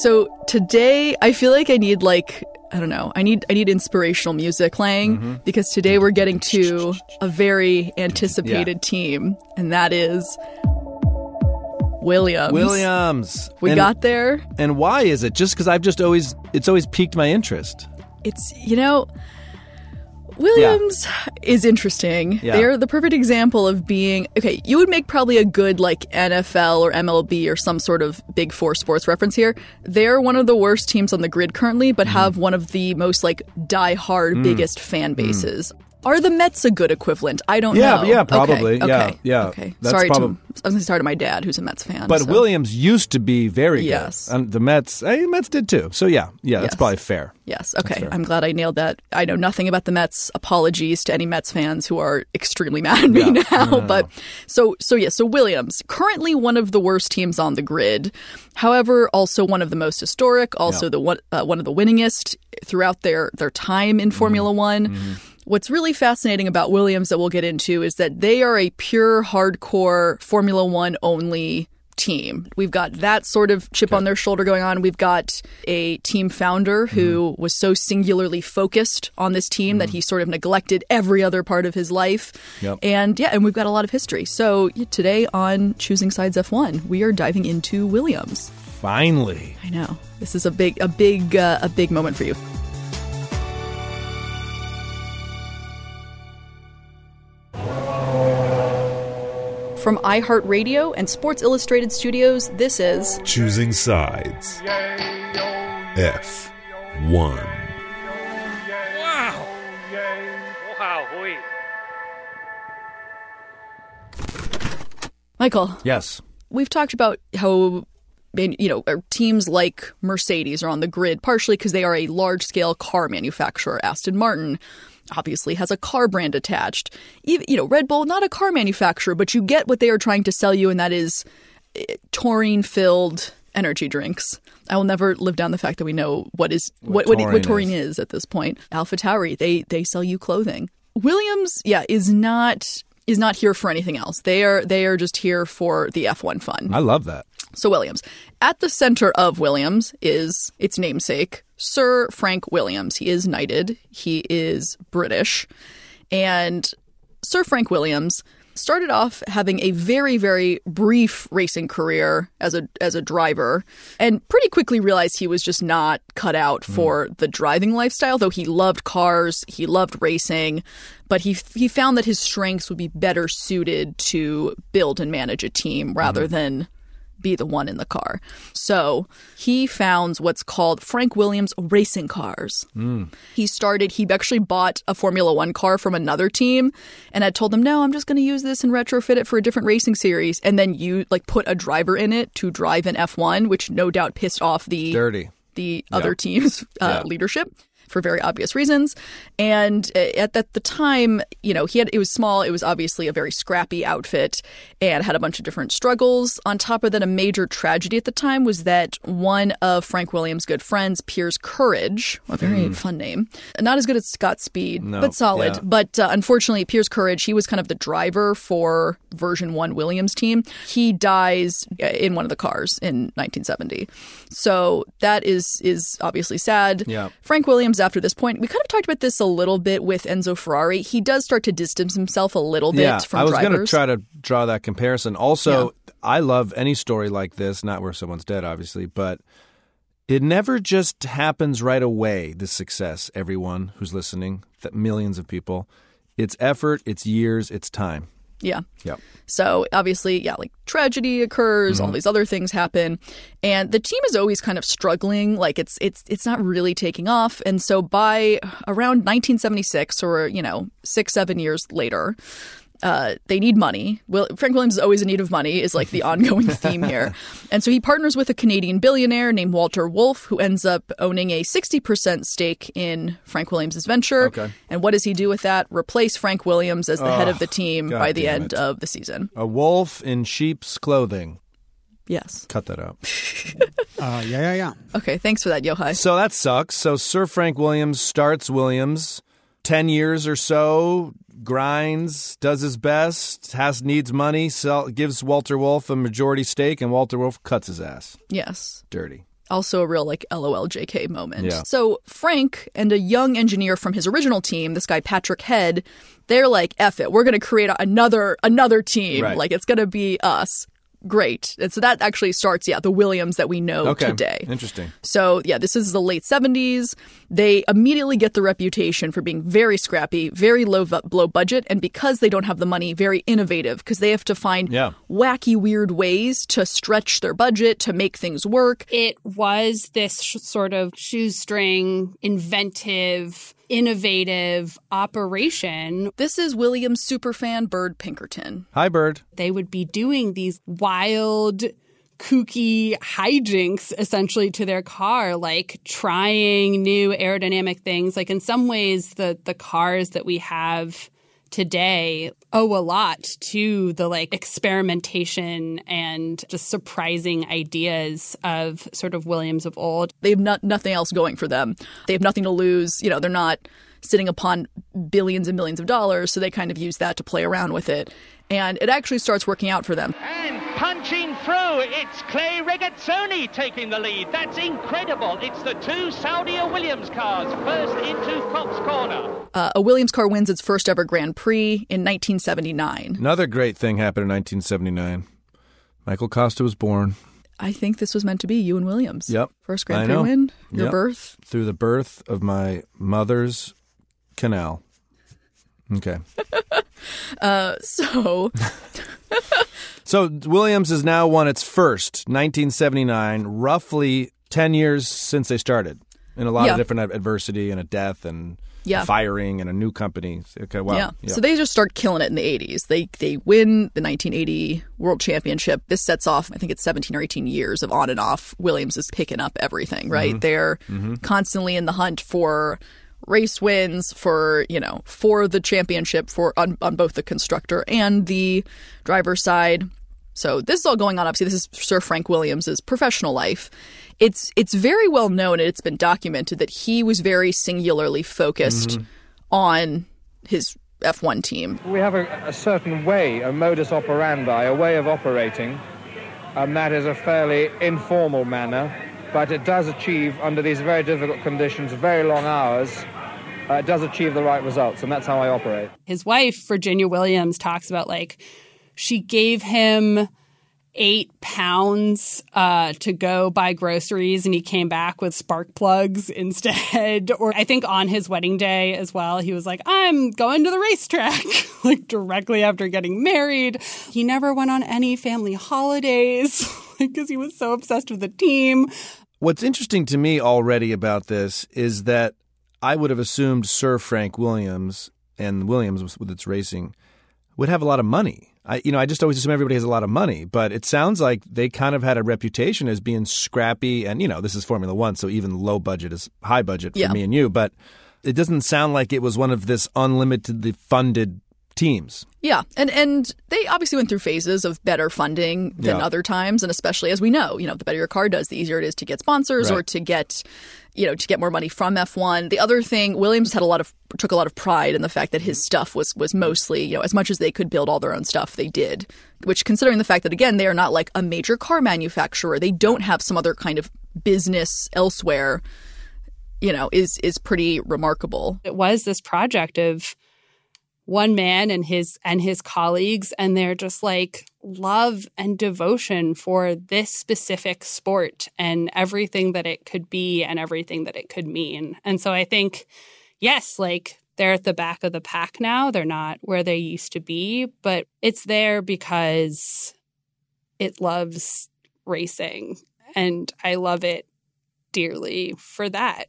So today I feel like I need like I don't know. I need I need inspirational music playing Mm-hmm. because today we're getting to a very anticipated team and that is Williams. Williams. We And- got there. And why is it? Just because I've just always, it's always piqued my interest. It's you know Williams is interesting. Yeah. They're the perfect example of being okay. You would make probably a good like NFL or MLB or some sort of big four sports reference here. They're one of the worst teams on the grid currently, but Mm-hmm. have one of the most like die-hard Mm. biggest fan bases. Are the Mets a good equivalent? I don't Yeah, know. yeah, Okay, probably. Yeah, Okay. yeah. Okay. That's sorry to I was going to sorry to my dad, who's a Mets fan. But so- Williams used to be very Yes. good. And the Mets, eh, Mets did too. So yeah, yeah, that's Yes. probably fair. Yes. Okay. I'm glad I nailed that. I know nothing about the Mets. Apologies to any Mets fans who are extremely mad at me Yeah. now. No, no, but so so yeah. So Williams currently one of the worst teams on the grid. However, also one of the most historic. Also Yeah. the one uh, one of the winningest throughout their their time in Formula Mm-hmm. One. What's really fascinating about Williams that we'll get into is that they are a pure hardcore Formula One only team. We've got that sort of chip on their shoulder going on. We've got a team founder who was so singularly focused on this team that he sort of neglected every other part of his life. Yep. And yeah, and we've got a lot of history. So today on Choosing Sides F1, we are diving into Williams. Finally. I know. This is a big a big uh, a big moment for you. From iHeartRadio and Sports Illustrated Studios, this is Choosing sides. F1. Wow. Wow. Michael. Yes. We've talked about how man- you know teams like Mercedes are on the grid partially because they are a large-scale car manufacturer. Aston Martin obviously has a car brand attached. Even, you know, Red Bull not a car manufacturer, but you get what they are trying to sell you and that is eh, taurine-filled energy drinks. I will never live down the fact that we know what is What what what, taurine what taurine is. is. at this point. Alpha Tauri, they they sell you clothing. Williams, yeah, is not is not here for anything else. They are they are just here for the F1 fun. I love that. So Williams. At the center of Williams is its namesake, Sir Frank Williams. He is knighted. He is British. And Sir Frank Williams started off having a very very brief racing career as a as a driver and pretty quickly realized he was just not cut out hmm. for the driving lifestyle though he loved cars he loved racing but he he found that his strengths would be better suited to build and manage a team rather hmm. than be the one in the car. So he founds what's called Frank Williams Racing Cars. He started, he actually bought a Formula One car from another team and had told them, no, I'm just going to use this and retrofit it for a different racing series. And then you like put a driver in it to drive an F1, which no doubt pissed off the Dirty. the other team's uh, leadership for very obvious reasons. And uh, at, at the time, you know, he had it was small. It was obviously a very scrappy outfit and had a bunch of different struggles. On top of that, a major tragedy at the time was that one of Frank Williams' good friends, Piers Courage, a very fun name, not as good as Scott Speed, No, but solid. yeah. But uh, unfortunately, Piers Courage, he was kind of the driver for version 1 Williams team. He dies uh, in one of the cars in 1970. So that is is obviously sad. Yeah. Frank Williams after this point, we kind of talked about this a little bit with Enzo Ferrari. He does start to distance himself a little bit yeah, from I was going to try to draw that comparison. Also, I love any story like this, not where someone's dead, obviously, but it never just happens right away, this success, everyone who's listening, millions of people. It's effort, it's years, it's time. Yeah. Yep. So obviously, yeah, like tragedy occurs, Mm-hmm. all these other things happen, and the team is always kind of struggling. Like it's it's it's not really taking off, and so by around 1976, or you know, six seven years later. Uh, they need money. Will, Frank Williams is always in need of money, is like the ongoing theme here. And so he partners with a Canadian billionaire named Walter Wolf, who ends up owning a 60% stake in Frank Williams' venture. Okay. And what does he do with that? Replace Frank Williams as the head of the team God by the end it. of the season. A wolf in sheep's clothing. Yes. Cut that out. Uh, yeah, yeah, yeah. Okay, thanks for that, Yochai. So that sucks. So Sir Frank Williams starts Williams, 10 years or so, grinds, does his best, has needs money, sell, gives Walter Wolf a majority stake, and Walter Wolf cuts his ass. Yes. Dirty. Also a real like LOL JK moment. Yeah. So Frank and a young engineer from his original team, this guy Patrick Head, they're like, F it, we're gonna create another another team. Right. Like it's gonna be us. Great. And so that actually starts, yeah, the Williams that we know Okay. today. Interesting. So, yeah, this is the late 70s. They immediately get the reputation for being very scrappy, very low, bu- low budget, and because they don't have the money, very innovative because they have to find Yeah. wacky, weird ways to stretch their budget to make things work. It was this sh- sort of shoestring, inventive, innovative operation. This is Williams superfan Byrd Pinkerton. Hi, Byrd. They would be doing these wild, kooky hijinks essentially to their car, like trying new aerodynamic things. Like in some ways, the the cars that we have today owe a lot to the like experimentation and just surprising ideas of sort of Williams of old. They have not, nothing else going for them. They have nothing to lose. You know, they're not sitting upon billions and billions of dollars, so they kind of use that to play around with it. And it actually starts working out for them. And punching through, it's Clay Regazzoni taking the lead. That's incredible. It's the two Saudia Williams cars first into Copse Corner. Uh, a Williams car wins its first ever Grand Prix in 1979. Another great thing happened in 1979. Michael Costa was born. I think this was meant to be you and Williams. Yep. First Grand Prix win, your Yep. birth. Through the birth of my mother's canal. Okay. Uh, so, So Williams has now won its first 1979, roughly 10 years since they started. In a lot Yeah. of different adversity and a death and Yeah. firing and a new company. Okay, wow. yeah. So they just start killing it in the 80s. They they win the 1980 World Championship. This sets off, I think it's 17 or 18 years of on and off. Williams is picking up everything, right? Mhm. They're Mhm. constantly in the hunt for race wins for you know for the championship for on, on both the constructor and the driver side So this is all going on. Obviously, this is Sir Frank Williams' professional life. It's it's very well known and it's been documented that he was very singularly focused Mhm. on his F1 team. We have a, a certain way, a modus operandi, a way of operating, and that is a fairly informal manner, but it does achieve, under these very difficult conditions, very long hours, uh, it does achieve the right results, and that's how I operate. His wife, Virginia Williams, talks about like she gave him eight pounds uh, to go buy groceries and he came back with spark plugs instead. Or I think on his wedding day as well, he was like, I'm going to the racetrack, like directly after getting married. He never went on any family holidays because he was so obsessed with the team. What's interesting to me already about this is that I would have assumed Sir Frank Williams and Williams with its racing would have a lot of money. I, you know, I just always assume everybody has a lot of money, but it sounds like they kind of had a reputation as being scrappy. And you know, this is Formula One, so even low budget is high budget for Yeah. me and you. But it doesn't sound like it was one of this unlimitedly funded teams. Yeah, and and they obviously went through phases of better funding than Yeah. other times, and especially as we know, you know, the better your car does, the easier it is to get sponsors or to get, you know, to get more money from F1. The other thing, Williams had a lot of took a lot of pride in the fact that his stuff was was mostly, you know, as much as they could build all their own stuff, they did. Which, considering the fact that again they are not like a major car manufacturer, they don't have some other kind of business elsewhere. You know, is is pretty remarkable. It was this project of one man and his and his colleagues and their just like love and devotion for this specific sport and everything that it could be and everything that it could mean. And so I think yes, like they're at the back of the pack now. They're not where they used to be, but it's there because it loves racing and I love it dearly for that.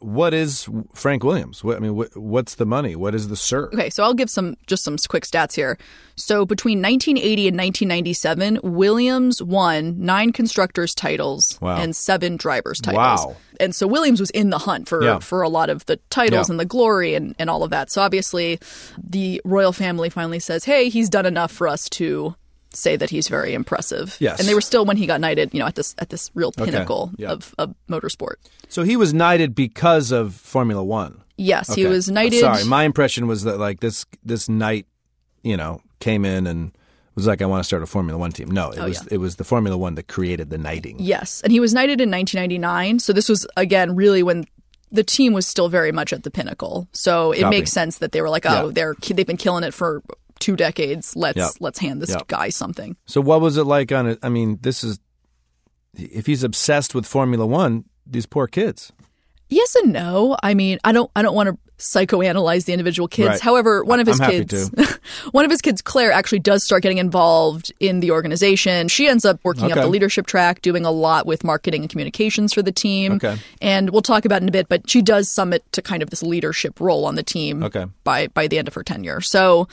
What is Frank Williams? What, I mean, what, what's the money? What is the Sir? Okay, so I'll give some just some quick stats here. So between 1980 and 1997, Williams won nine constructors titles Wow. and seven drivers titles. Wow. And so Williams was in the hunt for Yeah. for a lot of the titles Yeah. and the glory and, and all of that. So obviously, the royal family finally says, "Hey, he's done enough for us to." Say that he's very impressive. Yes. and they were still when he got knighted, you know, at this at this real Okay. pinnacle Yeah. of, of motorsport. So he was knighted because of Formula One. Yes, he was knighted. Sorry, my impression was that like this this knight, you know, came in and was like, I want to start a Formula One team. No, it Oh, was yeah. it was the Formula One that created the knighting. Yes, and he was knighted in 1999. So this was again really when the team was still very much at the pinnacle. So it Copy. makes sense that they were like, oh, Yeah. they're they've been killing it for two decades. Let's Yeah. let's hand this Yeah. guy something. So what was it like on it? I mean, this is if he's obsessed with Formula One, these poor kids. Yes and no. I mean, I don't I don't want to psychoanalyze the individual kids. Right. However, one of his I'm kids one of his kids, Claire, actually does start getting involved in the organization. She ends up working up the leadership track, doing a lot with marketing and communications for the team. Okay. And we'll talk about it in a bit, but she does summit to kind of this leadership role on the team Okay. by by the end of her tenure. So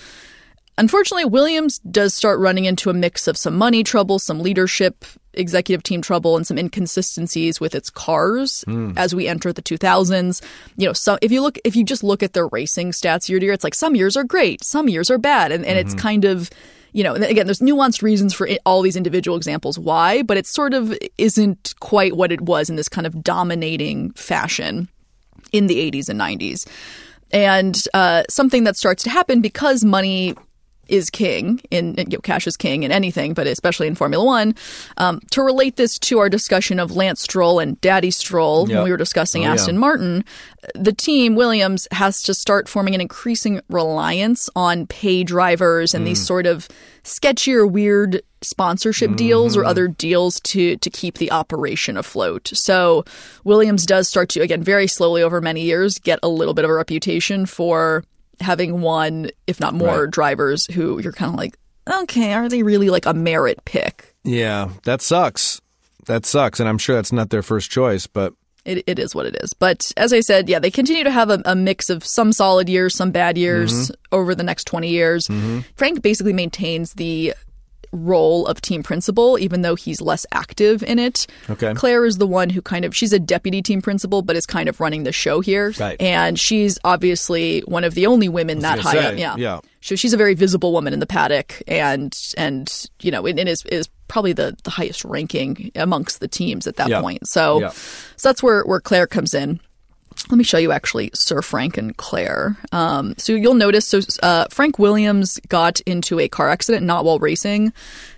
Unfortunately, Williams does start running into a mix of some money trouble, some leadership, executive team trouble, and some inconsistencies with its cars Hmm. as we enter the 2000s. You know, so if you look, if you just look at their racing stats year to year, it's like some years are great, some years are bad, and, and it's Mhm. kind of you know, again, there's nuanced reasons for all these individual examples why, but it sort of isn't quite what it was in this kind of dominating fashion in the 80s and 90s. And uh, something that starts to happen because money is king in you know, cash is king in anything, but especially in Formula One. Um, to relate this to our discussion of Lance Stroll and Daddy Stroll Yep. when we were discussing Oh, yeah. Aston Martin, the team Williams has to start forming an increasing reliance on pay drivers and these Mm. sort of sketchier, weird sponsorship deals or Mhm. other deals to to keep the operation afloat. So Williams does start to again very slowly over many years get a little bit of a reputation for having one, if not more, Right. drivers who you're kind of like, okay, are they really like a merit pick? Yeah, that sucks. That sucks, and I'm sure that's not their first choice, but It, it is what it is. But as I said, yeah, they continue to have a, a mix of some solid years, some bad years Mhm. over the next 20 years. Mhm. Frank basically maintains the role of team principal, even though he's less active in it. Okay. Claire is the one who kind of, she's a deputy team principal, but is kind of running the show here. Right. And she's obviously one of the only women that high gonna up. Yeah. yeah. So she's a very visible woman in the paddock, and and you know, and, and is is probably the the highest ranking amongst the teams at that Yeah. point. So, Yeah. so that's where where Claire comes in. Let me show you actually Sir Frank and Claire. Um, so you'll notice, so uh, Frank Williams got into a car accident not while racing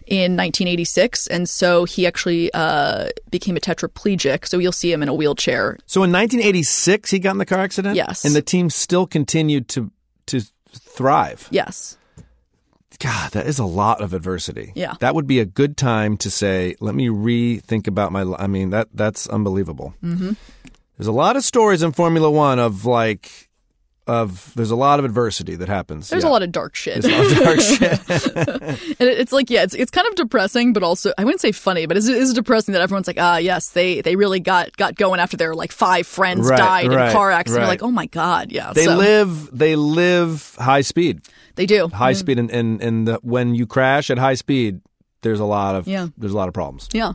in 1986, and so he actually uh, became a tetraplegic. So you'll see him in a wheelchair. So in 1986, he got in the car accident. Yes. and the team still continued to to thrive. Yes. God, that is a lot of adversity. Yeah. that would be a good time to say, "Let me rethink about my." li-" I mean, that that's unbelievable. Mm-hmm. There's a lot of stories in Formula One of like, of there's a lot of adversity that happens. There's Yeah. a lot of dark shit. There's a lot of dark shit. and it's like, yeah, it's it's kind of depressing, but also I wouldn't say funny, but it's, it's depressing that everyone's like, ah, yes, they they really got got going after their like five friends Right, died in a car accident. Right. like, oh my god, yeah. They so, live. They live high speed. They do High Mm. speed, and and, and the, when you crash at high speed, there's a lot of Yeah. there's a lot of problems. Yeah.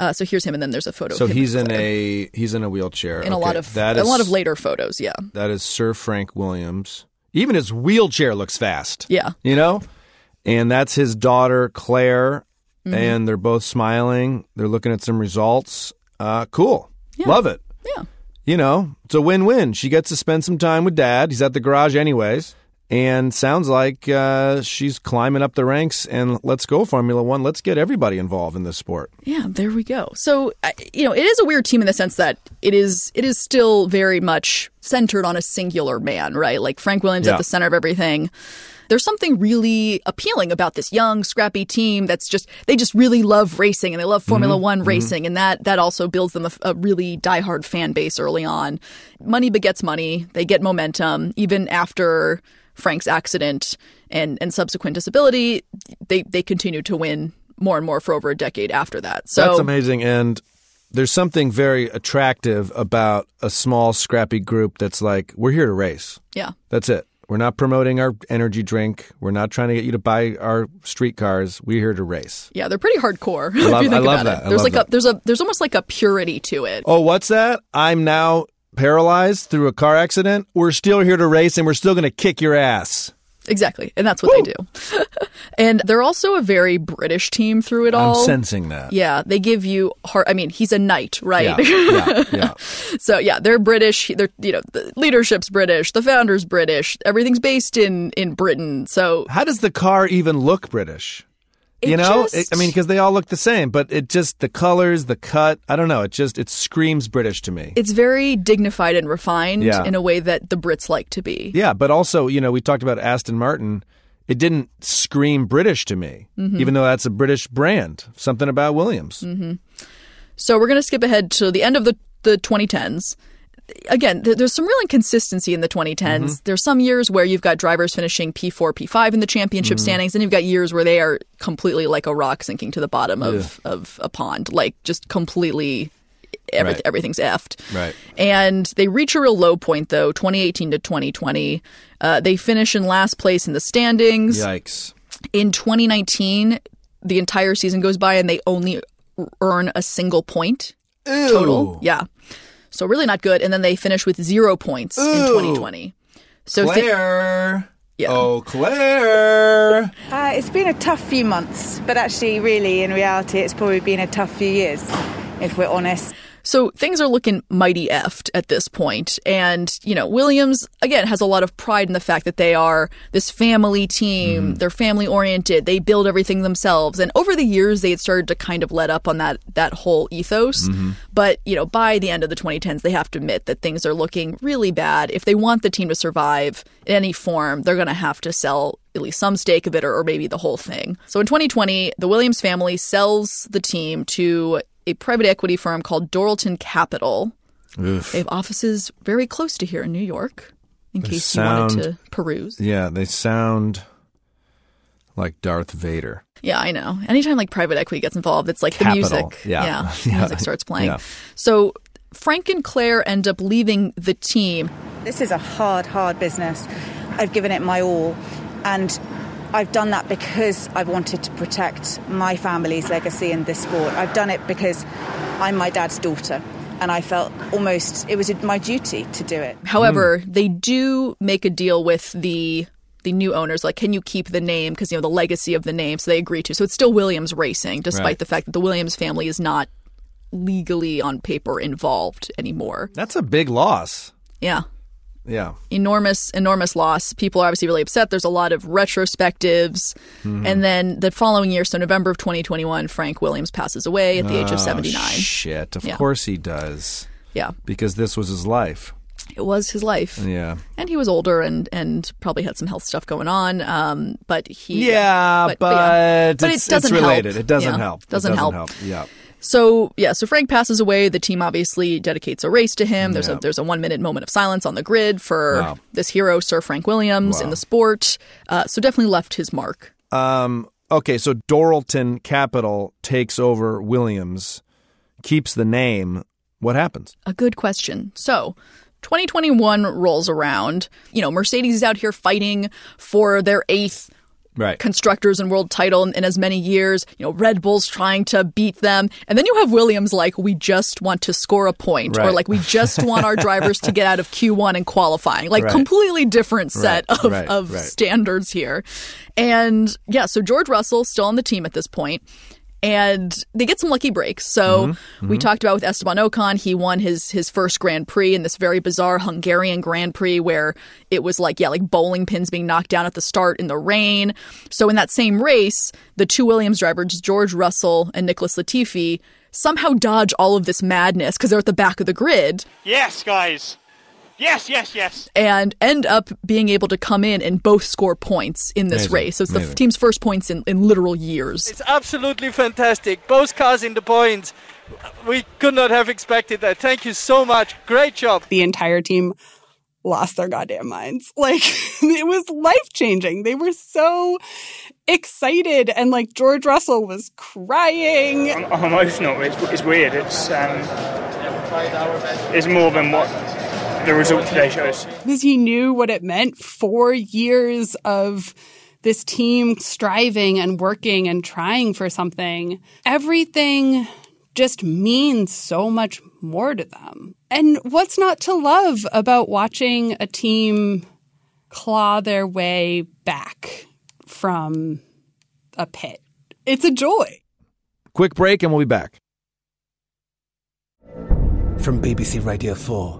Uh, so here's him, and then there's a photo. So he's in a he's in a wheelchair. in a lot of that a is- lot of later photos. Yeah. That is Sir Frank Williams. Even his wheelchair looks fast. Yeah. You know? And that's his daughter, Claire. Mhm. And they're both smiling. They're looking at some results. Uh, cool. Love it. Yeah. You know, it's a win win. She gets to spend some time with dad. He's at the garage, anyways. And sounds like uh, she's climbing up the ranks. And let's go, Formula One. Let's get everybody involved in this sport. Yeah, there we go. So, you know, it is a weird team in the sense that it is it is still very much centered on a singular man, right? Like Frank Williams Yeah. at the center of everything. There's something really appealing about this young, scrappy team that's just they just really love racing and they love Formula Mm-hmm. Mhm, 1 mhm. racing and that that also builds them a, a really diehard fan base early on. Money begets money. They get momentum even after Frank's accident and and subsequent disability, they they continue to win more and more for over a decade after that. So That's amazing. And there's something very attractive about a small, scrappy group that's like, we're here to race. Yeah. That's it. We're not promoting our energy drink. We're not trying to get you to buy our streetcars. We're here to race. Yeah, they're pretty hardcore. I love- if you think I love about that. it, there's love like that. a there's a there's almost like a purity to it. Oh, what's that? I'm now paralyzed through a car accident. We're still here to race and we're still going to kick your ass. Exactly, and that's what they do. and they're also a very British team through it all. I'm sensing that. Yeah, they give you heart. I mean, he's a knight, right? Yeah, yeah, yeah. so yeah, they're British. They're you know the leadership's British, the founder's British. Everything's based in in Britain. So How does the car even look British? You know, just- It- I mean, because they all look the same, but it just the colors, the cut. I don't know. It just it screams British to me. it's very dignified and refined Yeah. in a way that the Brits like to be. Yeah, but also, you know, we talked about Aston Martin. It didn't scream British to me, Mhm. even though that's a British brand. Something about Williams. hmm So we're going to skip ahead to the end of the, the 2010s. Again, th- there's some real inconsistency in the 2010s. Mm-hmm. There's some years where you've got drivers finishing P4, P5 in the championship Mhm. standings, and you've got years where they are completely like a rock sinking to the bottom of, of a pond, like just completely every, Right. everything's effed. Right. And they reach a real low point though, 2018 to 2020. Uh, they finish in last place in the standings. Yikes. In 2019, the entire season goes by and they only earn a single point total. Yeah. So really not good. And then they finish with zero points in 2020. So thi- Claire. Yeah. Oh, Claire. Uh, it's been a tough few months, but actually, really, in reality, it's probably been a tough few years, if we're honest. So things are looking mighty effed at this point. And, you know, Williams, again, has a lot of pride in the fact that they are this family team. Mm-hmm. They're family oriented. They build everything themselves. And over the years, they had started to kind of let up on that, that whole ethos. Mm-hmm. But, you know, by the end of the 2010s, they have to admit that things are looking really bad. If they want the team to survive in any form, they're going to have to sell at least some stake of it or, or maybe the whole thing. So in 2020, the Williams family sells the team to a private equity firm called Dorilton Capital. Oof. They have offices very close to here in New York, in They case you wanted to peruse. Yeah, they sound like Darth Vader. Yeah, I know. Anytime like private equity gets involved, it's like Capital. the music. Yeah. the Yeah. music starts playing. Yeah. So Frank and Claire end up leaving the team. This is a hard, hard business. I've given it my all, and I've done that because I wanted to protect my family's legacy in this sport. I've done it because I'm my dad's daughter, and I felt almost it was my duty to do it. However, hmm. they do make a deal with the the new owners like, can you keep the name because you know the legacy of the name? So they agree to. So it's still Williams Racing, despite Right. the fact that the Williams family is not legally on paper involved anymore. That's a big loss. Yeah. Yeah. enormous, enormous loss. People are obviously really upset. There's a lot of retrospectives. Mhm. And then the following year, so November of 2021, Frank Williams passes away at the age of Oh, 79. Shit. Of Yeah. course he does. Yeah. Because this was his life. It was his life. Yeah. And he was older and, and probably had some health stuff going on. Um, but he. Yeah, but, yeah. But it's, it doesn't it's related. help. It doesn't Yeah. help. It Doesn't, help. Yeah. So yeah, so Frank passes away. The team obviously dedicates a race to him. There's Yeah. a there's a one minute moment of silence on the grid for Wow. this hero, Sir Frank Williams, in the sport. Uh, so definitely left his mark. Um, okay, so Dorilton Capital takes over Williams, keeps the name. What happens? A good question. So, 2021 rolls around. You know, Mercedes is out here fighting for their eighth Right. constructors and world title in, in as many years. You know, Red Bull's trying to beat them. And then you have Williams like, we just want to score a point, or like, we just want our drivers to get out of Q1 and qualifying. Like, Right. completely different set Right, of, right, of right. standards here. And yeah, so George Russell still on the team at this point. And they get some lucky breaks. So Mm-hmm, we talked about with Esteban Ocon, he won his his first Grand Prix in this very bizarre Hungarian Grand Prix where it was like yeah, like bowling pins being knocked down at the start in the rain. So in that same race, the two Williams drivers, George Russell and Nicholas Latifi, somehow dodge all of this madness because they're at the back of the grid Yes, guys. Yes, yes, yes. and end up being able to come in and both score points in this Amazing, race. So it's the team's first points in, in literal years. It's absolutely fantastic. Both cars in the points. We could not have expected that. Thank you so much. Great job. The entire team lost their goddamn minds. Like it was life changing. They were so excited, and like George Russell was crying. I'm, I'm emotional. It's, it's weird. It's um, it's more than what the result today shows. because he knew what it meant four years of this team striving and working and trying for something. Everything just means so much more to them. And what's not to love about watching a team claw their way back from a pit? It's a joy. Quick break and we'll be back. From BBC Radio 4,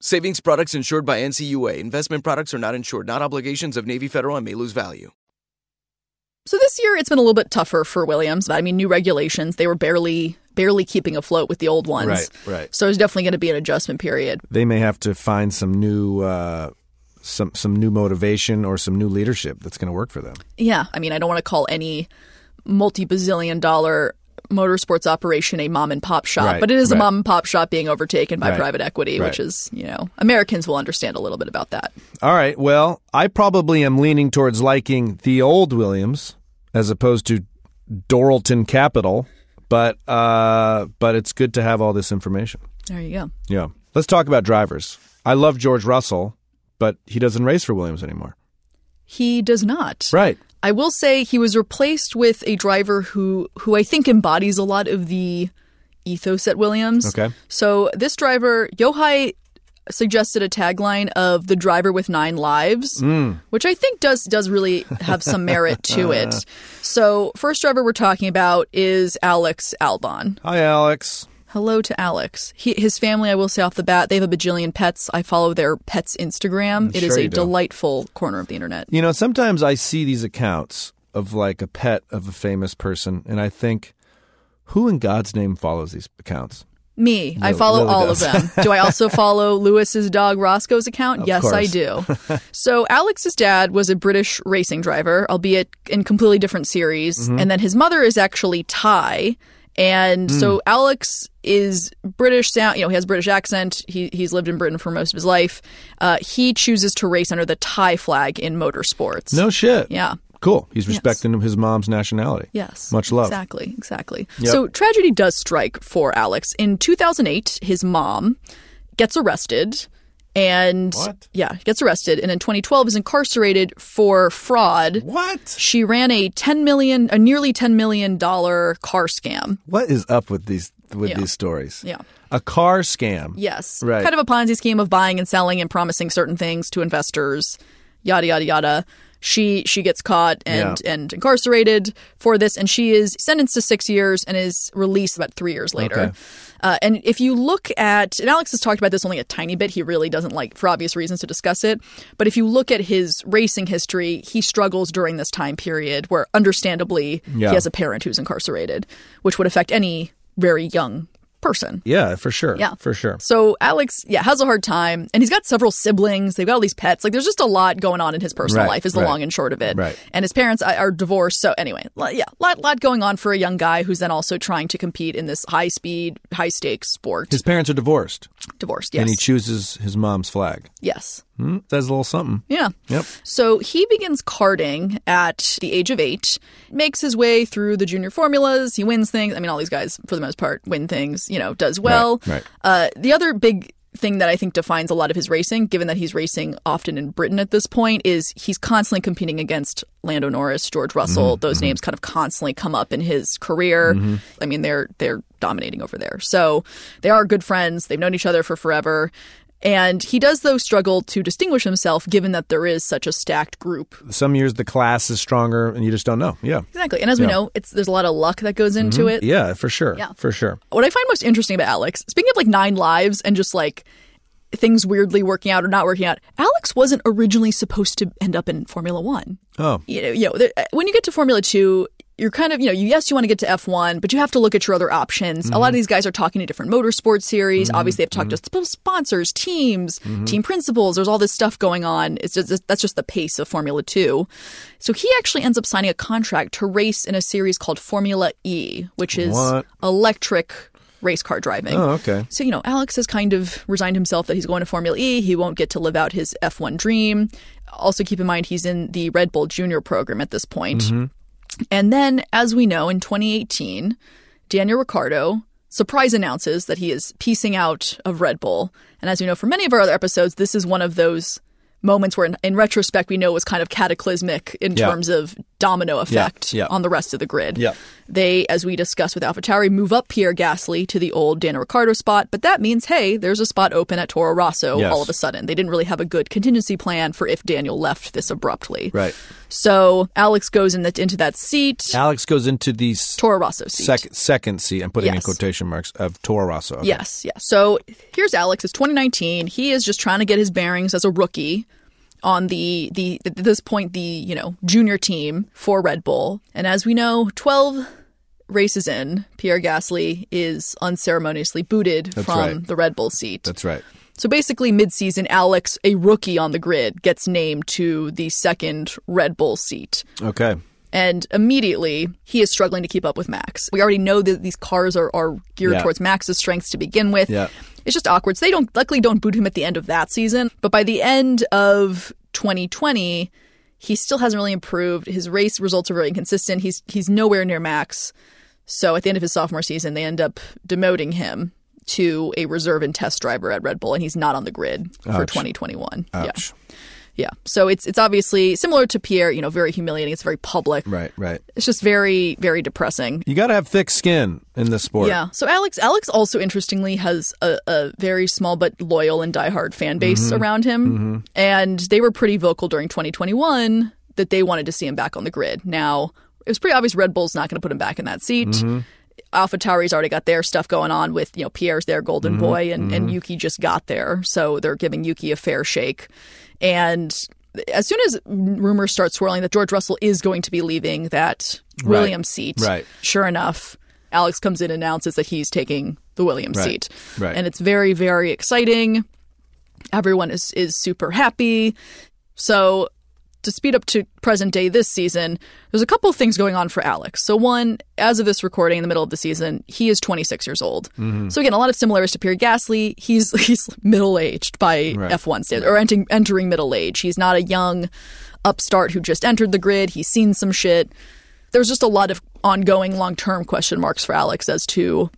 Savings products insured by NCUA. Investment products are not insured, not obligations of Navy Federal and may lose value. So this year it's been a little bit tougher for Williams. I mean, new regulations, they were barely barely keeping afloat with the old ones. Right, right. So there's definitely going to be an adjustment period. They may have to find some new uh, some some new motivation or some new leadership that's going to work for them. Yeah, I mean, I don't want to call any multi-bazillion dollar motorsports operation a mom and pop shop, Right, but it is a mom and pop shop being overtaken by Right, private equity, right. which is, you know, Americans will understand a little bit about that. All right. Well, I probably am leaning towards liking the old Williams as opposed to Dorilton Capital, but uh, but it's good to have all this information. There you go. Yeah. Let's talk about drivers. I love George Russell, but he doesn't race for Williams anymore. He does not. Right. I will say he was replaced with a driver who who I think embodies a lot of the ethos at Williams. Okay. So this driver, Yochai suggested a tagline of the driver with nine lives, Mm. which I think does does really have some merit to it. So first driver we're talking about is Alex Albon. Hi, Alex. Hello to Alex. He, his family, I will say off the bat, they have a bajillion pets. I follow their pets Instagram. It is Sure a do. delightful corner of the internet. You know, sometimes I see these accounts of like a pet of a famous person, and I think, who in God's name follows these accounts? Me. I follow really all does. of them. do I also follow Lewis's dog Roscoe's account? Of yes, I do. so Alex's dad was a British racing driver, albeit in completely different series, Mhm. and then his mother is actually Thai. And Hmm. so Alex is British sound, you know, he has a British accent. He he's lived in Britain for most of his life. Uh, he chooses to race under the Thai flag in motorsports. No shit. Yeah. Cool. He's Yes. respecting his mom's nationality. Yes. Much love. Exactly, exactly. Yep. So tragedy does strike for Alex. In 2008, his mom gets arrested and yeah, gets arrested and in 2012 is incarcerated for fraud. What? She ran a 10 million a nearly 10 million dollar car scam. What is up with these with Yeah. these stories? Yeah. A car scam. Yes. Right. Kind of a Ponzi scheme of buying and selling and promising certain things to investors, yada yada yada. She she gets caught and Yeah. and incarcerated for this, and she is sentenced to six years and is released about three years later. Okay. Uh, and if you look at, and Alex has talked about this only a tiny bit, he really doesn't like, for obvious reasons, to discuss it. But if you look at his racing history, he struggles during this time period where, understandably, Yeah. he has a parent who's incarcerated, which would affect any very young person. Yeah, for sure. Yeah. For sure. So Alex, yeah, has a hard time, and he's got several siblings. They've got all these pets. Like, there's just a lot going on in his personal Right, life. Is the right, long and short of it. right. And his parents are are divorced. So anyway, yeah, lot lot going on for a young guy who's then also trying to compete in this high speed, high stakes sport. His parents are divorced. Divorced. Yes. And he chooses his mom's flag. yes. Hmm, says a little something. Yeah. Yep. So he begins karting at the age of eight, makes his way through the junior formulas. He wins things. I mean, all these guys, for the most part, win things, you know, does well. Right, right. Uh, the other big thing that I think defines a lot of his racing, given that he's racing often in Britain at this point, is he's constantly competing against Lando Norris, George Russell. Mhm, Those mhm. names kind of constantly come up in his career. Mhm. I mean, they're they're dominating over there. So they are good friends. They've known each other for forever. And he does, though, struggle to distinguish himself given that there is such a stacked group. Some years the class is stronger and you just don't know. Yeah. Exactly. And as we know, it's there's a lot of luck that goes into Mhm. it. Yeah, for sure. Yeah. For sure. What I find most interesting about Alex, speaking of like nine lives and just like things weirdly working out or not working out, Alex wasn't originally supposed to end up in Formula One. Oh. You know, you know when you get to Formula Two, you're kind of, you know, you, yes, you want to get to F1, but you have to look at your other options. A lot of mm-hmm. these guys are talking to different motorsports series. Mm-hmm. Obviously, they've talked mm-hmm. to sp- sponsors, teams, team principals. There's all this stuff going on. It's just that's just the pace of Formula Two. So he actually ends up signing a contract to race in a series called Formula E, which is What? electric race car driving. Oh, okay. So, you know, Alex has kind of resigned himself that he's going to Formula E. He won't get to live out his F1 dream. Also, keep in mind he's in the Red Bull Junior program at this point. Mhm. And then, as we know, in 2018, Daniel Ricciardo surprise announces that he is piecing out of Red Bull. And as we know from many of our other episodes, this is one of those moments where, in, in retrospect, we know it was kind of cataclysmic in Yeah. terms of domino effect yeah. on the rest of the grid. They, as we discussed with AlphaTauri, move up Pierre Gasly to the old Daniel Ricciardo spot, but that means, hey, there's a spot open at Toro Rosso Yes. all of a sudden. They didn't really have a good contingency plan for if Daniel left this abruptly. Right. So Alex goes in the, into that seat. Alex goes into the s- Toro Rosso seat. Second, second seat. I'm putting in quotation marks of Toro Rosso. Okay. Yes, yes. So here's Alex. It's 2019. He is just trying to get his bearings as a rookie on the the at this point the you know junior team for Red Bull. And as we know, 12 races in, Pierre Gasly is unceremoniously booted That's from right. the Red Bull seat. That's right. So basically, mid-season, Alex, a rookie on the grid, gets named to the second Red Bull seat. Okay. And immediately, he is struggling to keep up with Max. We already know that these cars are, are geared Yeah. towards Max's strengths to begin with. Yeah. It's just awkward. So they don't luckily don't boot him at the end of that season. But by the end of 2020, he still hasn't really improved. His race results are very inconsistent. He's he's nowhere near Max. So at the end of his sophomore season, they end up demoting him to a reserve and test driver at Red Bull, and he's not on the grid for 2021. Ouch. Yeah. Yeah. So it's it's obviously similar to Pierre, you know, very humiliating. It's very public. Right, right. It's just very, very depressing. You got to have thick skin in this sport. Yeah. So Alex, Alex also interestingly has a, a very small but loyal and diehard fan base Mhm. around him, Mhm. and they were pretty vocal during 2021 that they wanted to see him back on the grid. Now it was pretty obvious Red Bull's not going to put him back in that seat. Mhm. AlphaTauri's already got their stuff going on with you know Pierre's their golden Mhm, boy, and, and mhm. Yuki just got there, so they're giving Yuki a fair shake. And as soon as rumors start swirling that George Russell is going to be leaving that Right. Williams seat, Right. sure enough, Alex comes in and announces that he's taking the Williams Right. seat. Right. And it's very, very exciting. Everyone is, is super happy. So, to speed up to present day this season, there's a couple of things going on for Alex. So, one, as of this recording in the middle of the season, he is 26 years old. Mhm. So, again, a lot of similarities to Pierre Gasly. He's he's middle aged by Right. F1 standards, or entering, entering middle age. He's not a young upstart who just entered the grid. He's seen some shit. There's just a lot of ongoing long term question marks for Alex as to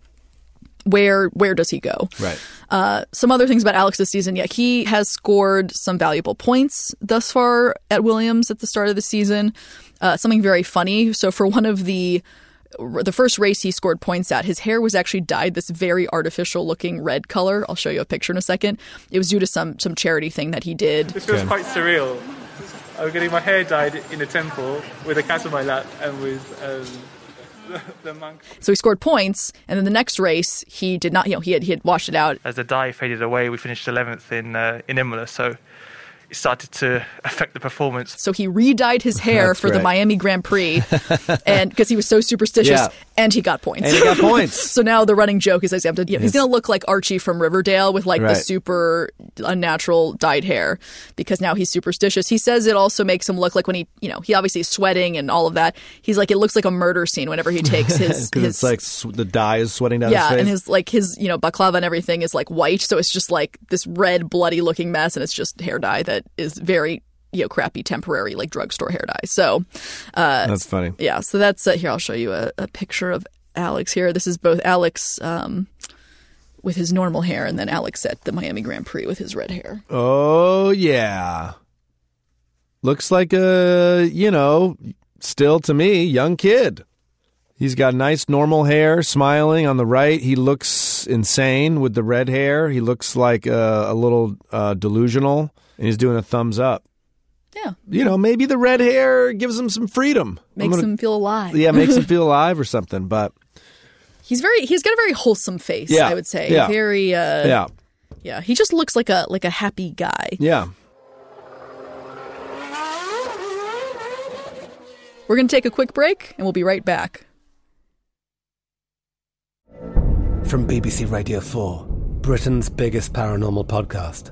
where where does he go? Right. Uh, some other things about Alex this season. Yeah, he has scored some valuable points thus far at Williams at the start of the season. Uh, something very funny. So for one of the the first race he scored points at, his hair was actually dyed this very artificial looking red color. I'll show you a picture in a second. It was due to some some charity thing that he did. This feels quite surreal. I'm getting my hair dyed in a temple with a cat on my lap and with um, the monk. So he scored points, and then the next race he did not. You know, he had he had washed it out. As the dye faded away, we finished 11th in uh, in Imola, so it started to affect the performance. So he re-dyed his hair That's for the. Miami Grand Prix, and because he was so superstitious, Yeah. and he got points. And he got points. so now the running joke is, he's, he's Yes. going to look like Archie from Riverdale with like the super unnatural dyed hair because now he's superstitious. He says it also makes him look like when he, you know, he obviously is sweating and all of that. He's like it looks like a murder scene whenever he takes his Because his it's like the dye is sweating down yeah, his face. and his like his you know baklava and everything is like white, so it's just like this red bloody looking mess, and it's just hair dye that is very you know crappy temporary like drugstore hair dye. So uh, That's funny. Yeah, so that's uh, here. I'll show you a, a picture of Alex here. This is both Alex um, with his normal hair, and then Alex at the Miami Grand Prix with his red hair. Oh yeah. Looks like a, you know, still to me, young kid. He's got nice normal hair, smiling on the right. He looks insane with the red hair. He looks like a, a little uh, delusional, and he's doing a thumbs up. Yeah, You know, maybe the red hair gives him some freedom. Makes gonna- him feel alive. Yeah, makes him feel alive or something. But he's very he's got a very wholesome face. Yeah, I would say yeah. very uh, yeah, yeah. He just looks like a like a happy guy. yeah. We're going to take a quick break and we'll be right back. From BBC Radio 4, Britain's biggest paranormal podcast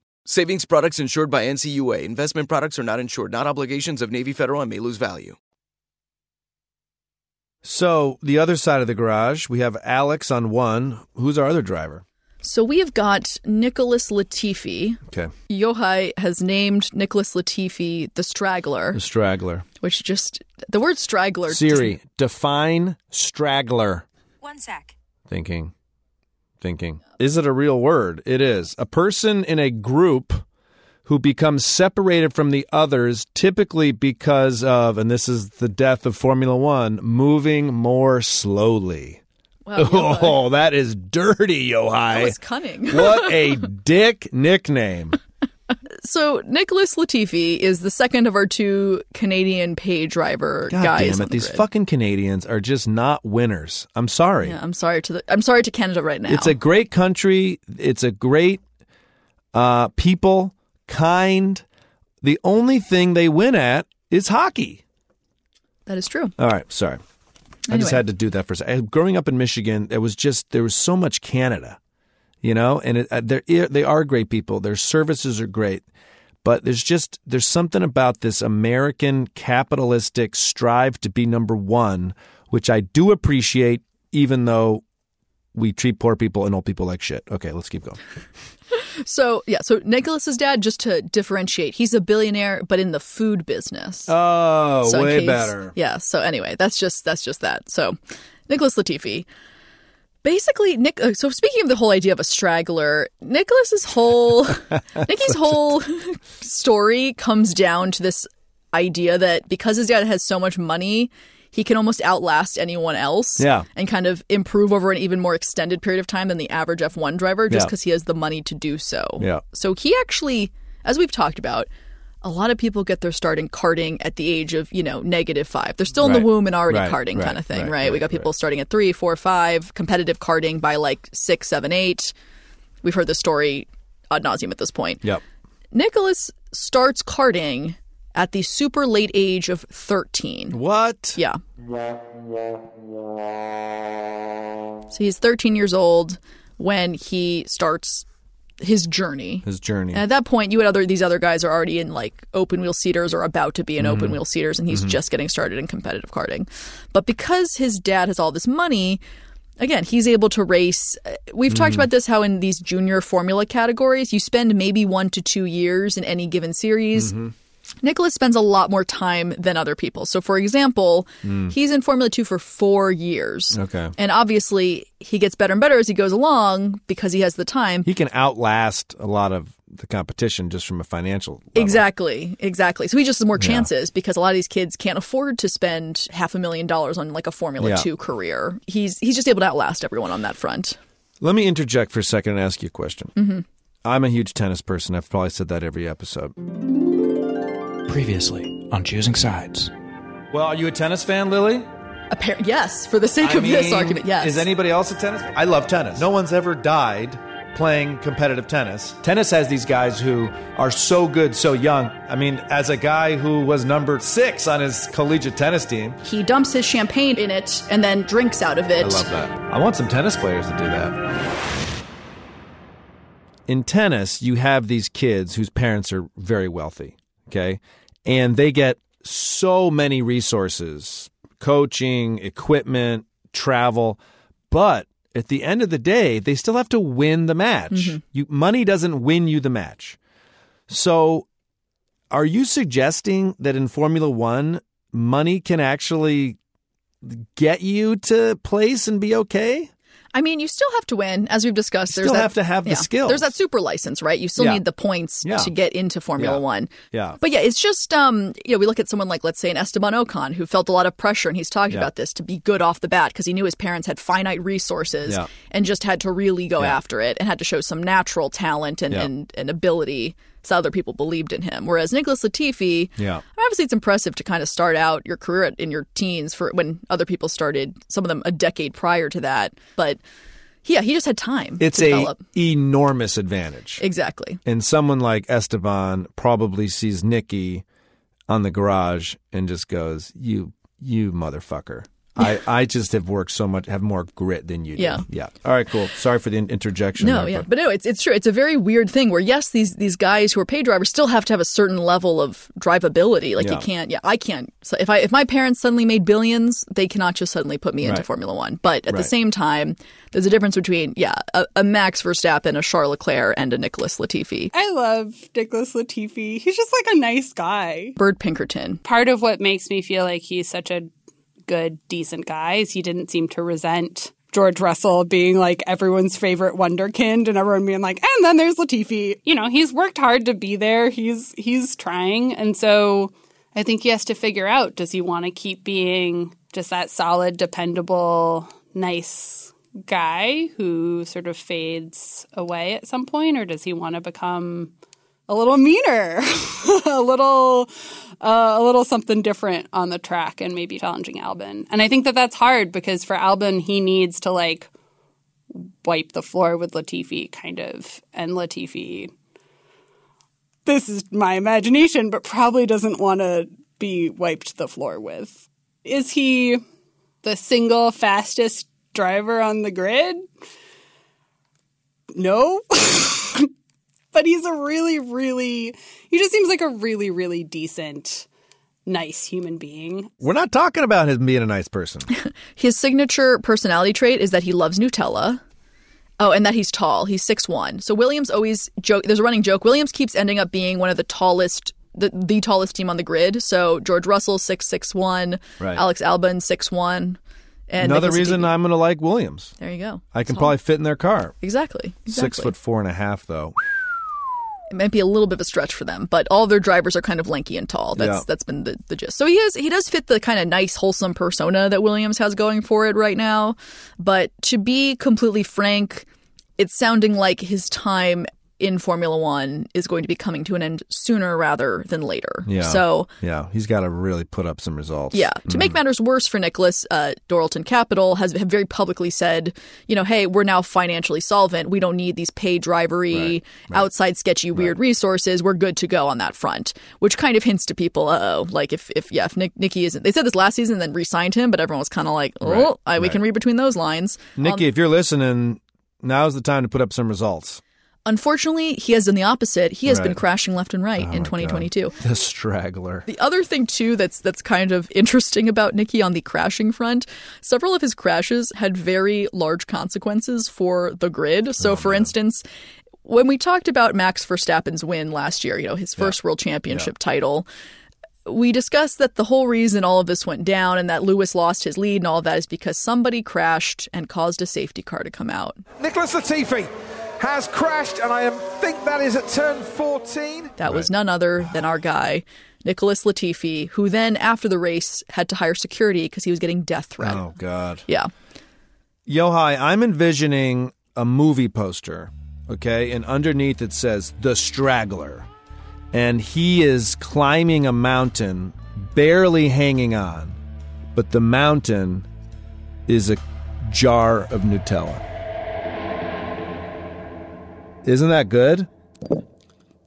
Savings products insured by NCUA. Investment products are not insured, not obligations of Navy Federal and may lose value. So, the other side of the garage, we have Alex on one. Who's our other driver? So we have got Nicholas Latifi. Okay. Yochai has named Nicholas Latifi the straggler, The straggler. which just the word straggler. Siri, define straggler. One sec. Thinking. Thinking. Is it a real word? It is. A person in a group who becomes separated from the others, typically because of, and this is the death of Formula One, moving more slowly. Wow, oh, that is dirty, Yochai. That was cunning. what a dick nickname. So Nicholas Latifi is the second of our two Canadian pay driver God guys. damn it. the These grid. fucking Canadians are just not winners. I'm sorry. Yeah, I'm sorry to the. I'm sorry to Canada right now. It's a great country. It's a great uh, people, kind. The only thing they win at is hockey. that is true. All right, sorry. I just had to do that for a second. Growing up in Michigan, there was just there was so much Canada, you know, and it, uh, they're they are great people. Their services are great, but there's just there's something about this American capitalistic strive to be number one, which I do appreciate, even though we treat poor people and old people like shit. Okay, let's keep going. So yeah, so Nicholas's dad, just to differentiate, he's a billionaire, but in the food business. Oh, So way case- better. Yeah. So anyway, that's just that's just that. So Nicholas Latifi. Basically, Nick. uh, So speaking of the whole idea of a straggler, Nicholas's whole, Nicky's whole story comes down to this idea that because his dad has so much money, he can almost outlast anyone else. Yeah. And kind of improve over an even more extended period of time than the average F1 driver, just Yeah. because he has the money to do so. Yeah. So he actually, as we've talked about, a lot of people get their start in karting at the age of, you know, negative five. They're still in Right. the womb and already Right, karting right, kind of thing, right, right? we got people starting at three, four, five, competitive karting by like six, seven, eight. We've heard the story ad nauseum at this point. Yep. Nicholas starts karting at the super late age of 13. What? Yeah. So he's 13 years old when he starts his journey. His journey. And at that point, you had other these other guys are already in like open wheel seaters or about to be in open Mhm. wheel seaters, and he's Mhm. just getting started in competitive karting. But because his dad has all this money, again, he's able to race. uh, We've talked Mhm. about this how in these junior formula categories, you spend maybe one to two years in any given series. Mhm. Nicholas spends a lot more time than other people. So, for example, Mm. he's in Formula Two for four years. Okay. And obviously, he gets better and better as he goes along because he has the time. He can outlast a lot of the competition just from a financial. Level. Exactly, exactly. So he just has more Yeah. chances because a lot of these kids can't afford to spend half a million dollars on like a Formula Yeah. Two career. He's he's just able to outlast everyone on that front. Let me interject for a second and ask you a question. hmm I'm a huge tennis person. I've probably said that every episode. Previously on Choosing Sides. Well, are you a tennis fan, Lily? Appar- yes, for the sake I of this argument, yes. Is anybody else a tennis? I love tennis. No one's ever died playing competitive tennis. Tennis has these guys who are so good so young. I mean, as a guy who was number six on his collegiate tennis team, he dumps his champagne in it and then drinks out of it. I love that. I want some tennis players to do that. In tennis, you have these kids whose parents are very wealthy, okay? And they get so many resources coaching, equipment, travel. But at the end of the day, they still have to win the match. Mhm. You, money doesn't win you the match. So, are you suggesting that in Formula One, money can actually get you to place and be okay? I mean, you still have to win, as we've discussed. You there's still that, have to have the yeah, skills. There's that super license, right? You still Yeah. need the points Yeah. to get into Formula. One. Yeah. But yeah, it's just um, you know, we look at someone like let's say an Esteban Ocon who felt a lot of pressure and he's talking about this to be good off the bat because he knew his parents had finite resources and just had to really go after it and had to show some natural talent and, and, and ability so other people believed in him. Whereas Nicholas Latifi, Yeah. obviously it's impressive to kind of start out your career in your teens for when other people started, some of them a decade prior to that. But yeah, he just had time It's to a develop. enormous advantage. Exactly. And someone like Esteban probably sees Nikki on the garage and just goes, "You, you motherfucker." I, I just have worked so much, have more grit than you do. Yeah. Yeah. All right, cool. Sorry for the interjection. No, there, yeah, but- but no, it's it's true. It's a very weird thing where yes, these these guys who are paid drivers still have to have a certain level of drivability. Like Yeah. you can't, yeah, I can't. So if I if my parents suddenly made billions, they cannot just suddenly put me into Formula One. But at the same time, there's a difference between yeah, a, a Max Verstappen, a Charles Leclerc, and a Nicholas Latifi. I love Nicholas Latifi. He's just like a nice guy. Byrd Pinkerton. Part of what makes me feel like he's such a good, decent guys. he didn't seem to resent George Russell being like everyone's favorite wonderkind and everyone being like, and then there's Latifi. You know, he's worked hard to be there. He's he's trying. And so I think he has to figure out does he want to keep being just that solid, dependable, nice guy who sort of fades away at some point, or does he want to become a little meaner, a little uh, a little something different on the track, and maybe challenging Albon? And I think that that's hard because for Albon, he needs to like wipe the floor with Latifi, kind of, and Latifi. This is my imagination, but probably doesn't want to be wiped the floor with. Is he the single fastest driver on the grid? No. but he's a really, really, he just seems like a really, really decent, nice human being. We're not talking about him being a nice person. His signature personality trait is that he loves Nutella. Oh, and that he's tall. He's six one. So Williams always joke. There's a running joke. Williams keeps ending up being one of the tallest, the, the tallest team on the grid. So George Russell six six one, Right. Alex Albon six one, and Another reason Latifi. I'm going to like Williams. There you go. I can Tall. probably fit in their car. exactly, exactly. Six foot four and a half, though. It might be a little bit of a stretch for them, but all their drivers are kind of lanky and tall. That's Yeah. that's been the, the gist. So he is he does fit the kind of nice, wholesome persona that Williams has going for it right now. But to be completely frank, it's sounding like his time in Formula One is going to be coming to an end sooner rather than later. Yeah. So yeah, he's got to really put up some results. yeah, to make matters worse for Nicholas, uh, Dorilton Capital has have very publicly said, you know, hey, we're now financially solvent. We don't need these pay drivery, outside sketchy, weird resources. We're good to go on that front, which kind of hints to people, uh oh, like if if yeah, if Nick, Nicky isn't, they said this last season, then re-signed him, but everyone was kind of like, oh, Right, I, we right. can read between those lines. Nikki, Um, if you're listening, now's the time to put up some results. Unfortunately, he has done the opposite. He has been crashing left and right Oh in 2022. God. The straggler. The other thing too that's that's kind of interesting about Nicky on the crashing front, several of his crashes had very large consequences for the grid. So oh, for instance, when we talked about Max Verstappen's win last year, you know, his first world championship title, we discussed that the whole reason all of this went down and that Lewis lost his lead and all of that is because somebody crashed and caused a safety car to come out. Nicholas Latifi has crashed, and I think that is at turn 14. That was none other than our guy, Nicholas Latifi, who then, after the race, had to hire security because he was getting death threat. Oh God. Yeah. Yochai, I'm envisioning a movie poster, okay, and underneath it says "The Straggler," and he is climbing a mountain, barely hanging on, but the mountain is a jar of Nutella. Isn't that good?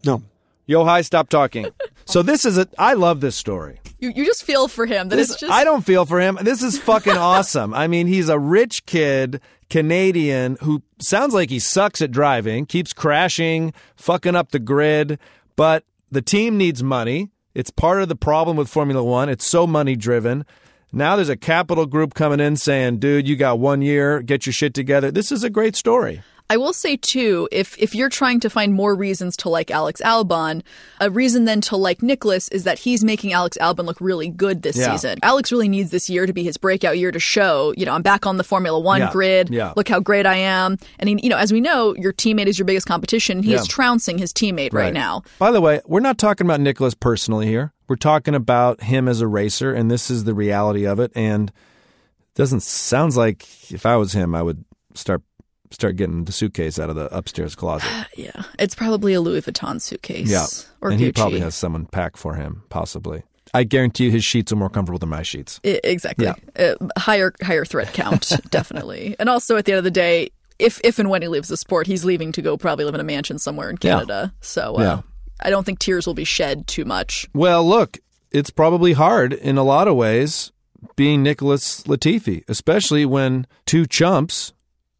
No. Yochai, stop talking. so this is a. I love this story. You, you just feel for him that This- it's just. I don't feel for him. This is fucking awesome. I mean, he's a rich kid, Canadian, who sounds like he sucks at driving, keeps crashing, fucking up the grid, but the team needs money. It's part of the problem with Formula One. It's so money driven. Now there's a capital group coming in saying, dude, you got one year, get your shit together. This is a great story. I will say too, if if you're trying to find more reasons to like Alex Albon, a reason then to like Nicholas is that he's making Alex Albon look really good this Yeah. season. Alex really needs this year to be his breakout year to show, you know, I'm back on the Formula One Yeah. grid. Yeah. Look how great I am. And he, you know, as we know, your teammate is your biggest competition. He's Yeah. trouncing his teammate right, now. By the way, we're not talking about Nicholas personally here. We're talking about him as a racer, and this is the reality of it. And it doesn't sounds like if I was him, I would start start getting the suitcase out of the upstairs closet. Yeah. It's probably a Louis Vuitton suitcase. yeah, Or and Gucci. he probably has someone pack for him, possibly. I guarantee you, his sheets are more comfortable than my sheets. I- exactly. Yeah. Uh, higher higher threat count, definitely. And also at the end of the day, if if and when he leaves the sport, he's leaving to go probably live in a mansion somewhere in Canada. Yeah. So uh, Yeah. I don't think tears will be shed too much. Well, look, it's probably hard in a lot of ways being Nicholas Latifi, especially when two chumps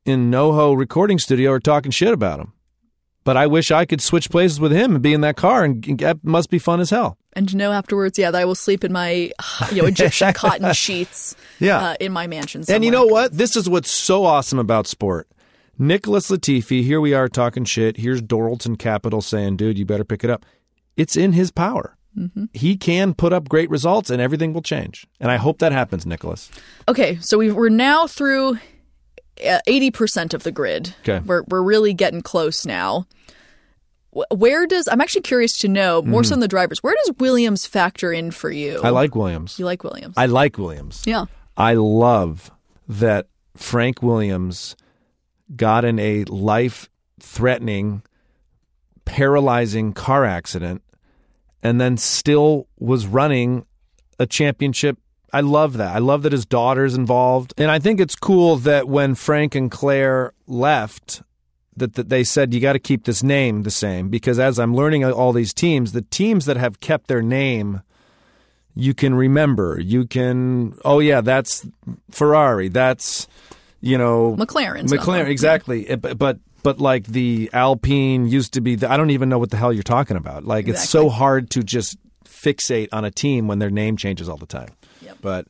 in NoHo recording studio are talking shit about him. But I wish I could switch places with him and be in that car, and that must be fun as hell. And to know afterwards, yeah, that I will sleep in my you know Egyptian cotton sheets. Yeah. uh, in my mansion. And you know what? This is what's so awesome about sport. Nicholas Latifi, here we are talking shit. Here's Dorilton Capital saying, dude, you better pick it up. It's in his power. Mhm. He can put up great results and everything will change. And I hope that happens, Nicholas. Okay, so we we're now through eighty percent of the grid. Okay. we're we're really getting close now. Where does I'm actually curious to know more so Mhm. than the drivers? Where does Williams factor in for you? I like Williams. You like Williams? I like Williams. Yeah. I love that Frank Williams got in a life threatening, paralyzing car accident and then still was running a championship. I love that. I love that his daughter's involved. And I think it's cool that when Frank and Claire left, that, that they said you got to keep this name the same because as I'm learning all these teams, the teams that have kept their name you can remember. You can, oh yeah, that's Ferrari. That's you know McLaren, one. exactly. It- But, but but like the Alpine used to be. The, I don't even know what the hell you're talking about. Like it's so hard to just fixate on a team when their name changes all the time. But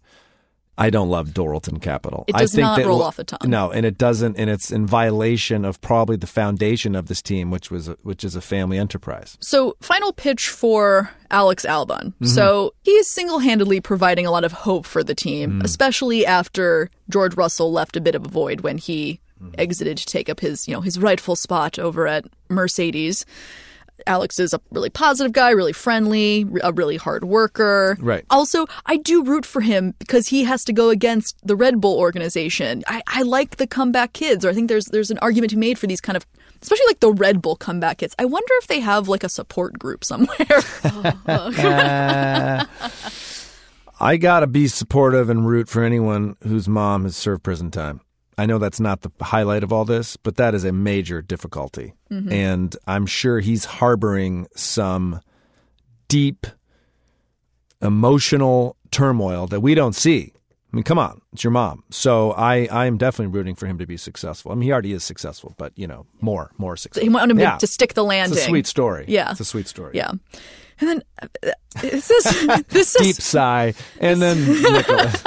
I don't love Dorilton Capital. It I does think not that- roll off the tongue. No, and it doesn't, and it's in violation of probably the foundation of this team, which was a, which is a family enterprise. So, final pitch for Alex Albon. Mhm. So, he is single handedly providing a lot of hope for the team, Mm. especially after George Russell left a bit of a void when he Mm-hmm. exited to take up his, you know, his rightful spot over at Mercedes. Alex is a really positive guy, really friendly, a really hard worker. Right. Also, I do root for him because he has to go against the Red Bull organization. I, I like the comeback kids, or I think there's there's an argument to be made for these kind of, especially like the Red Bull comeback kids. I wonder if they have like a support group somewhere. Uh, I gotta be supportive and root for anyone whose mom has served prison time. I know that's not the highlight of all this, but that is a major difficulty. Mhm. And I'm sure he's harboring some deep emotional turmoil that we don't see. I mean, come on, it's your mom. So I, I am definitely rooting for him to be successful. I mean, he already is successful, but you know, more, more successful. he wanted him to- Yeah. to stick the landing. It's a sweet story. Yeah. it's a sweet story. Yeah. And then uh, it says this Deep is sigh, and then Nicholas.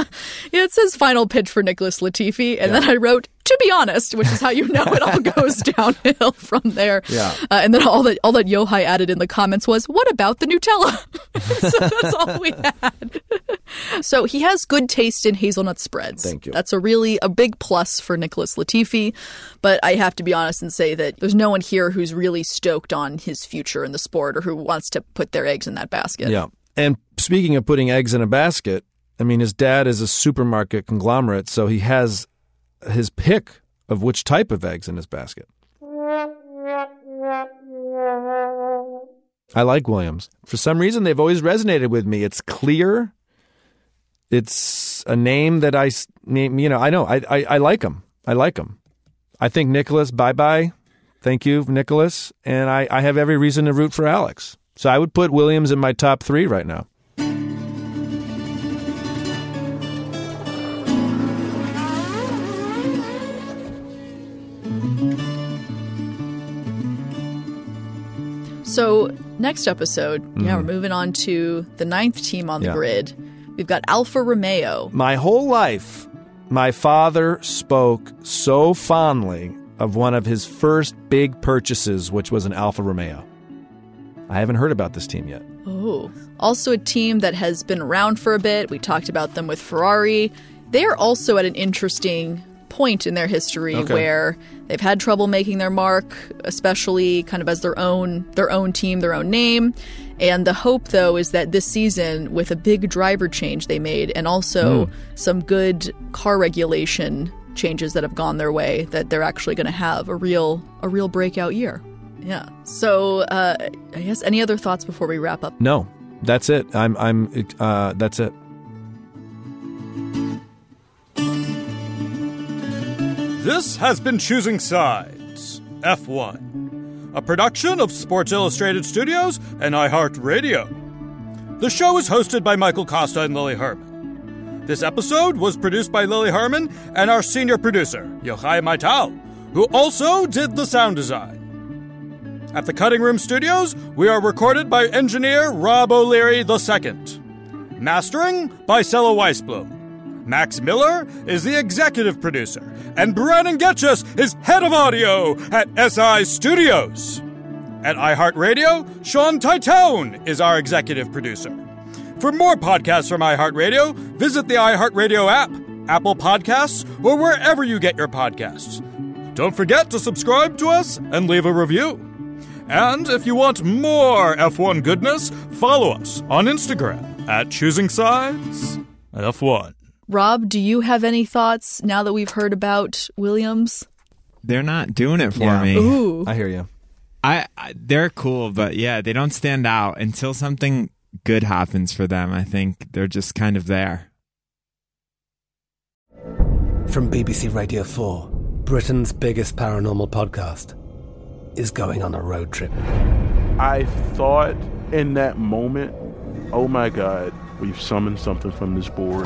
yeah, it says final pitch for Nicholas Latifi, and then I wrote to be honest, which is how you know it all goes downhill from there. Yeah. Uh, and then all that all that Yochai added in the comments was, "What about the Nutella?" so that's all we had. so he has good taste in hazelnut spreads. Thank you. That's a really a big plus for Nicholas Latifi, but I have to be honest and say that there's no one here who's really stoked on his future in the sport or who wants to put their eggs in that basket. Yeah. And speaking of putting eggs in a basket, I mean, his dad is a supermarket conglomerate, so he has his pick of which type of eggs in his basket. I like Williams. For some reason, they've always resonated with me. It's clear. It's a name that I, you know, I know. I, I, I like him. I like him. I think Nicholas, bye bye. Thank you, Nicholas. And I, I have every reason to root for Alex. So I would put Williams in my top three right now. So, next episode, yeah, Mhm. we're moving on to the ninth team on the Yeah. grid. We've got Alfa Romeo. My whole life, my father spoke so fondly of one of his first big purchases, which was an Alfa Romeo. I haven't heard about this team yet. Oh, also a team that has been around for a bit. We talked about them with Ferrari. They're also at an interesting point in their history Okay. where they've had trouble making their mark, especially kind of as their own their own team, their own name. And the hope though is that this season with a big driver change they made and also Mm. some good car regulation changes that have gone their way that they're actually going to have a real a real breakout year. Yeah. So, uh, I guess any other thoughts before we wrap up? No, that's it. I'm. I'm. Uh, that's it. This has been Choosing Sides, F1, a production of Sports Illustrated Studios and iHeartRadio. The show is hosted by Michael Costa and Lily Herman. This episode was produced by Lily Herman and our senior producer, Yochai Maital, who also did the sound design. At the Cutting Room Studios, we are recorded by engineer Rob O'Leary II. Mastering by Sela Waisblum. Max Miller is the executive producer, and Brannan Goetschius is head of audio at SI Studios. At iHeartRadio, Sean Titone is our executive producer. For more podcasts from iHeartRadio, visit the iHeartRadio app, Apple Podcasts, or wherever you get your podcasts. Don't forget to subscribe to us and leave a review. And if you want more F1 goodness, follow us on Instagram at Choosing Sides F1. Rob, do you have any thoughts now that we've heard about Williams? They're not doing it for Yeah. me. Ooh. I hear you. I, I they're cool, but yeah, they don't stand out until something good happens for them. I think they're just kind of there. From BBC Radio 4, Britain's biggest paranormal podcast is going on a road trip. I thought in that moment, oh my God, we've summoned something from this board.